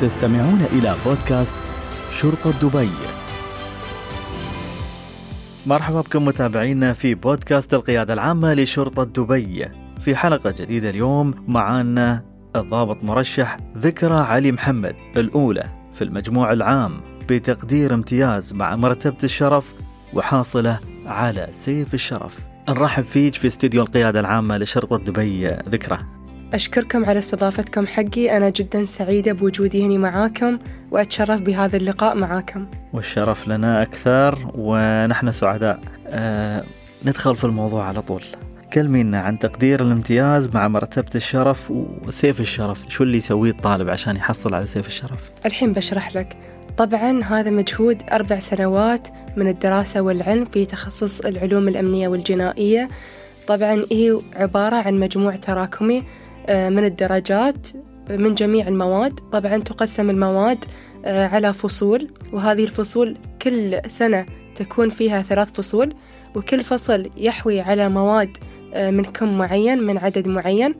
تستمعون إلى بودكاست شرطة دبي. مرحبا بكم متابعينا في بودكاست القيادة العامة لشرطة دبي. في حلقة جديدة اليوم معانا الضابط مرشح ذكرى علي محمد الأولى في المجموع العام بتقدير امتياز مع مرتبة الشرف وحاصلة على سيف الشرف. نرحب فيك في استديو القيادة العامة لشرطة دبي. ذكرى. أشكركم على استضافتكم حقي. أنا جدا سعيدة بوجودي هنا معاكم وأتشرف بهذا اللقاء معاكم. والشرف لنا أكثر ونحن سعداء. أه ندخل في الموضوع على طول. كلمينا عن تقدير الامتياز مع مرتبة الشرف وسيف الشرف. شو اللي يسويه الطالب عشان يحصل على سيف الشرف؟ الحين بشرح لك. طبعا هذا مجهود أربع سنوات من الدراسة والعلم في تخصص العلوم الأمنية والجنائية. طبعا هي عبارة عن مجموع تراكمي. من الدرجات من جميع المواد. طبعا تقسم المواد آه، على فصول وهذه الفصول كل سنة تكون فيها ثلاث فصول وكل فصل يحوي على مواد آه، من كم معين من عدد معين.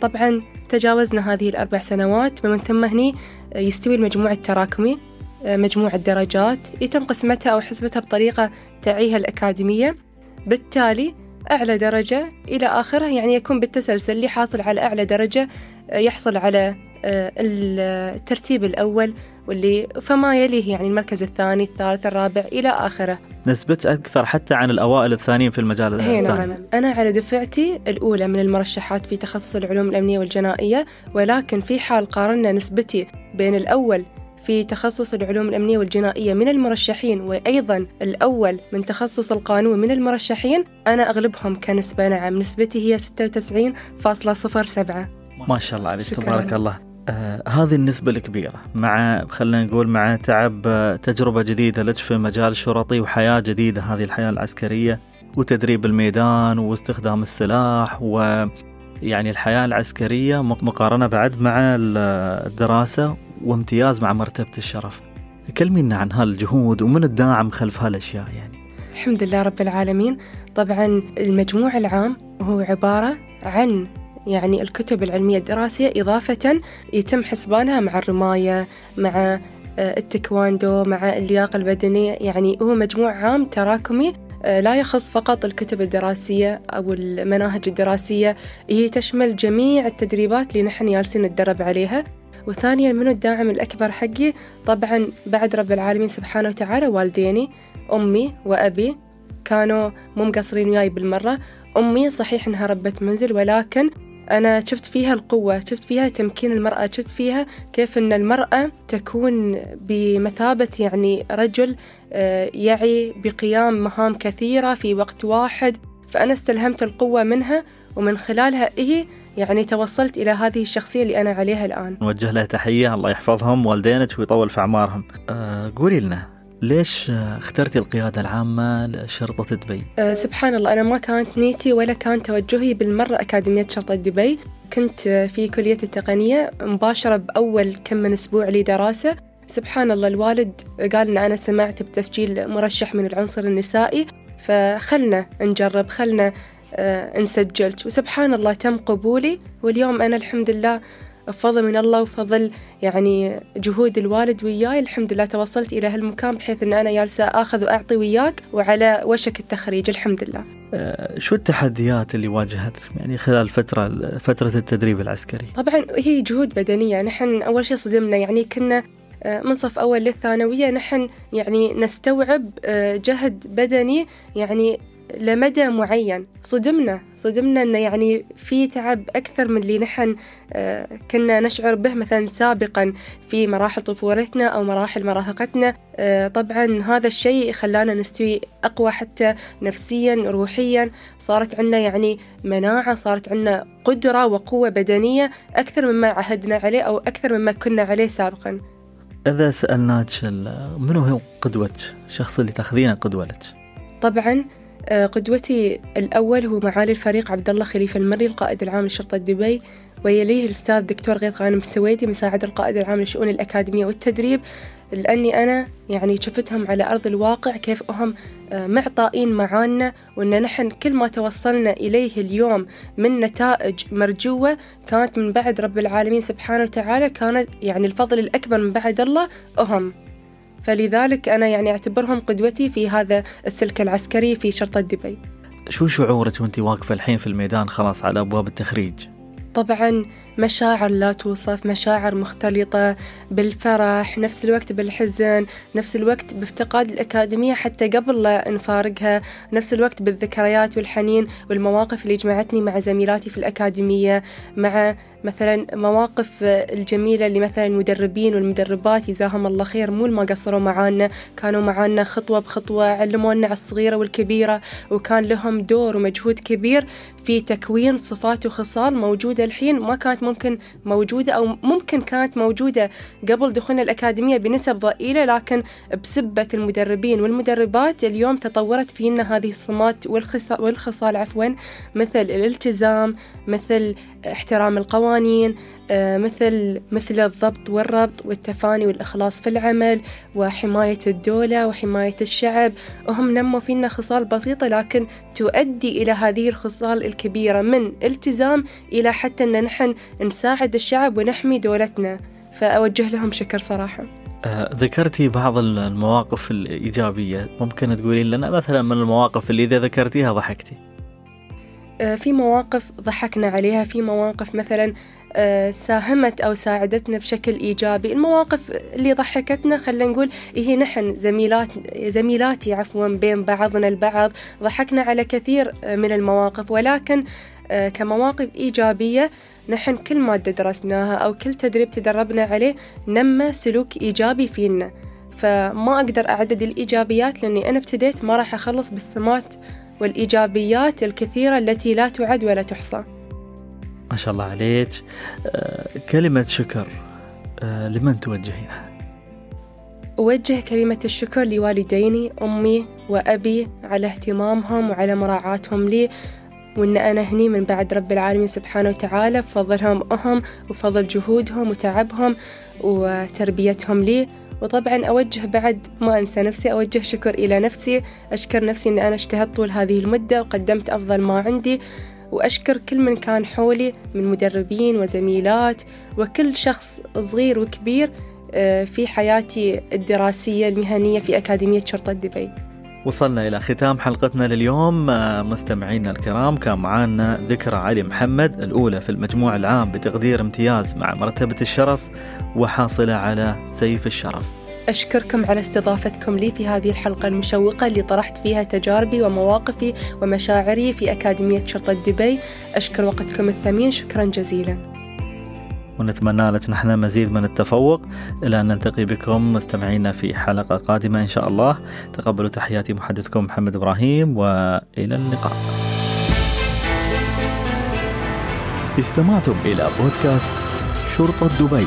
طبعا تجاوزنا هذه الأربع سنوات ومن ثم هني يستوي المجموع التراكمي مجموع الدرجات يتم قسمتها أو حسبتها بطريقة تعيها الأكاديمية. بالتالي أعلى درجة إلى آخرة يعني يكون بالتسلسل اللي حاصل على أعلى درجة آه، يحصل على آه، الترتيب الأول واللي فما يليه يعني المركز الثاني الثالث الرابع إلى آخرة. نسبة أكثر حتى عن الأوائل الثانيين في المجال الثاني نعم. أنا على دفعتي الأولى من المرشحات في تخصص العلوم الأمنية والجنائية ولكن في حال قارنا نسبتي بين الأول في تخصص العلوم الأمنية والجنائية من المرشحين وأيضا الأول من تخصص القانون من المرشحين أنا أغلبهم كنسبة نعم نسبتي هي 96.07 ما شاء الله عليك تبارك الله. آه هذه النسبة الكبيرة مع خلينا نقول مع تعب آه، تجربة جديدة لك في مجال الشرطي وحياة جديدة هذه الحياة العسكرية وتدريب الميدان واستخدام السلاح و يعني الحياة العسكرية مقارنة بعد مع الدراسة وامتياز مع مرتبة الشرف. كلمينا عن هالجهود ومن الداعم خلف هالأشياء يعني. الحمد لله رب العالمين. طبعا المجموع العام هو عبارة عن يعني الكتب العلمية الدراسية إضافة يتم حسبانها مع الرماية مع آه، التكواندو مع اللياقة البدنية. يعني هو مجموع عام تراكمي آه، لا يخص فقط الكتب الدراسية أو المناهج الدراسية. هي تشمل جميع التدريبات اللي نحن جالسين نتدرب عليها. وثانيا منو الداعم الأكبر حقي؟ طبعا بعد رب العالمين سبحانه وتعالى والديني أمي وأبي. كانوا مو مقصرين وياي بالمرة. أمي صحيح إنها ربة منزل ولكن أنا شفت فيها القوة شفت فيها تمكين المرأة شفت فيها كيف أن المرأة تكون بمثابة يعني رجل آه، يعي بقيام مهام كثيرة في وقت واحد. فأنا استلهمت القوة منها ومن خلالها هي يعني توصلت إلى هذه الشخصية اللي أنا عليها الآن. نوجه لها تحية الله يحفظهم والدينك ويطول في أعمارهم. أه قولي لنا ليش اخترتي القيادة العامة لشرطة دبي؟ أه سبحان الله أنا ما كانت نيتي ولا كان توجهي بالمرة أكاديمية شرطة دبي. كنت في كلية التقنية مباشرة بأول كم من أسبوع لي دراسة. سبحان الله الوالد قال إن أنا سمعت بتسجيل مرشح من العنصر النسائي فخلنا نجرب خلنا آه انسجلت. وسبحان الله تم قبولي واليوم أنا الحمد لله بفضل من الله وفضل يعني جهود الوالد وياي. الحمد لله توصلت إلى هالمكان بحيث أن أنا جالسة آخذ وأعطي وياك وعلى وشك التخريج. الحمد لله. آه، شو التحديات اللي واجهتك يعني خلال فترة فترة التدريب العسكري؟ طبعا هي جهود بدنية. نحن أول شيء صدمنا يعني كنا آه، من صف أول للثانوية نحن يعني نستوعب آه، جهد بدني يعني لمدى معين صدمنا صدمنا إنه يعني في تعب أكثر من اللي نحن آه، كنا نشعر به مثلا سابقا في مراحل طفولتنا أو مراحل مراهقتنا آه، طبعا هذا الشيء خلانا نستوي أقوى حتى نفسيا روحيا صارت عندنا يعني مناعة صارت عندنا قدرة وقوة بدنية أكثر مما عهدنا عليه أو أكثر مما كنا عليه سابقا إذا سألناك منو هو قدوتك؟ الشخص اللي تاخذينه قدوة لك؟ طبعا قدوتي الأول هو معالي الفريق عبد الله خليفة المري القائد العام لشرطة دبي ويليه الأستاذ دكتور غيث غانم السويدي مساعد القائد العام لشؤون الأكاديمية والتدريب. لأني أنا يعني شفتهم على أرض الواقع كيف هم آه، معطائين معانا وأن نحن كل ما توصلنا إليه اليوم من نتائج مرجوة كانت من بعد رب العالمين سبحانه وتعالى كانت يعني الفضل الأكبر من بعد الله هم فلذلك أنا يعني أعتبرهم قدوتي في هذا السلك العسكري في شرطة دبي شو شعورك وأنت واقفة الحين في الميدان خلاص على أبواب التخريج؟ طبعا مشاعر لا توصف مشاعر مختلطة بالفرح نفس الوقت بالحزن نفس الوقت بافتقاد الأكاديمية حتى قبل لا نفارقها نفس الوقت بالذكريات والحنين والمواقف اللي جمعتني مع زميلاتي في الأكاديمية مع مثلا مواقف الجميلة اللي مثلا المدربين والمدربات جزاهم الله خير مو ما قصروا معانا كانوا معانا خطوة بخطوة علمونا على الصغيرة والكبيرة وكان لهم دور ومجهود كبير في تكوين صفات وخصال موجودة الحين ما كانت ممكن موجودة أو ممكن كانت موجودة قبل دخولنا الأكاديمية بنسب ضئيلة لكن بسبة المدربين والمدربات اليوم تطورت فينا هذه الصمات والخصال عفوا مثل الالتزام مثل احترام القوانين آه، مثل مثل الضبط والربط والتفاني والإخلاص في العمل وحماية الدولة وحماية الشعب. وهم نموا فينا خصال بسيطة لكن تؤدي إلى هذه الخصال الكبيرة من التزام إلى حتى أن نحن نساعد الشعب ونحمي دولتنا. فأوجه لهم شكر صراحة. آه، ذكرتي بعض المواقف الإيجابية. ممكن تقولين لنا مثلا من المواقف اللي إذا ذكرتيها ضحكتي؟ في مواقف ضحكنا عليها في مواقف مثلا آه، ساهمت أو ساعدتنا بشكل إيجابي. المواقف اللي ضحكتنا خلينا نقول هي نحن زميلات زميلاتي عفوا بين بعضنا البعض. ضحكنا على كثير من المواقف. ولكن آه، كمواقف إيجابية نحن كل مادة درسناها أو كل تدريب تدربنا عليه نمى سلوك إيجابي فينا. فما أقدر أعدد الإيجابيات لأني أنا ابتديت ما راح أخلص بالسمات والإيجابيات الكثيرة التي لا تعد ولا تحصى. ما شاء الله عليك. آه، كلمة شكر آه، لمن توجهينها؟ أوجه كلمة الشكر لوالديني أمي وأبي على اهتمامهم وعلى مراعاتهم لي وإن أنا هني من بعد رب العالمين سبحانه وتعالى بفضلهم أهم وفضل جهودهم وتعبهم وتربيتهم لي. وطبعا أوجه بعد ما أنسى نفسي أوجه شكر إلى نفسي أشكر نفسي أن أنا اجتهدت طول هذه المدة وقدمت أفضل ما عندي وأشكر كل من كان حولي من مدربين وزميلات وكل شخص صغير وكبير آه، في حياتي الدراسية المهنية في أكاديمية شرطة دبي. وصلنا إلى ختام حلقتنا لليوم. آه، مستمعينا الكرام كان معانا ذكرى علي محمد الأولى في المجموع العام بتقدير امتياز مع مرتبة الشرف وحاصلة على سيف الشرف. أشكركم على استضافتكم لي في هذه الحلقة المشوقة اللي طرحت فيها تجاربي ومواقفي ومشاعري في أكاديمية شرطة دبي. أشكر وقتكم الثمين شكرا جزيلا. ونتمنى لك نحن مزيد من التفوق. إلى أن نلتقي بكم مستمعينا في حلقة قادمة إن شاء الله. تقبلوا تحياتي محدثكم محمد إبراهيم وإلى اللقاء. استمعتم إلى بودكاست شرطة دبي.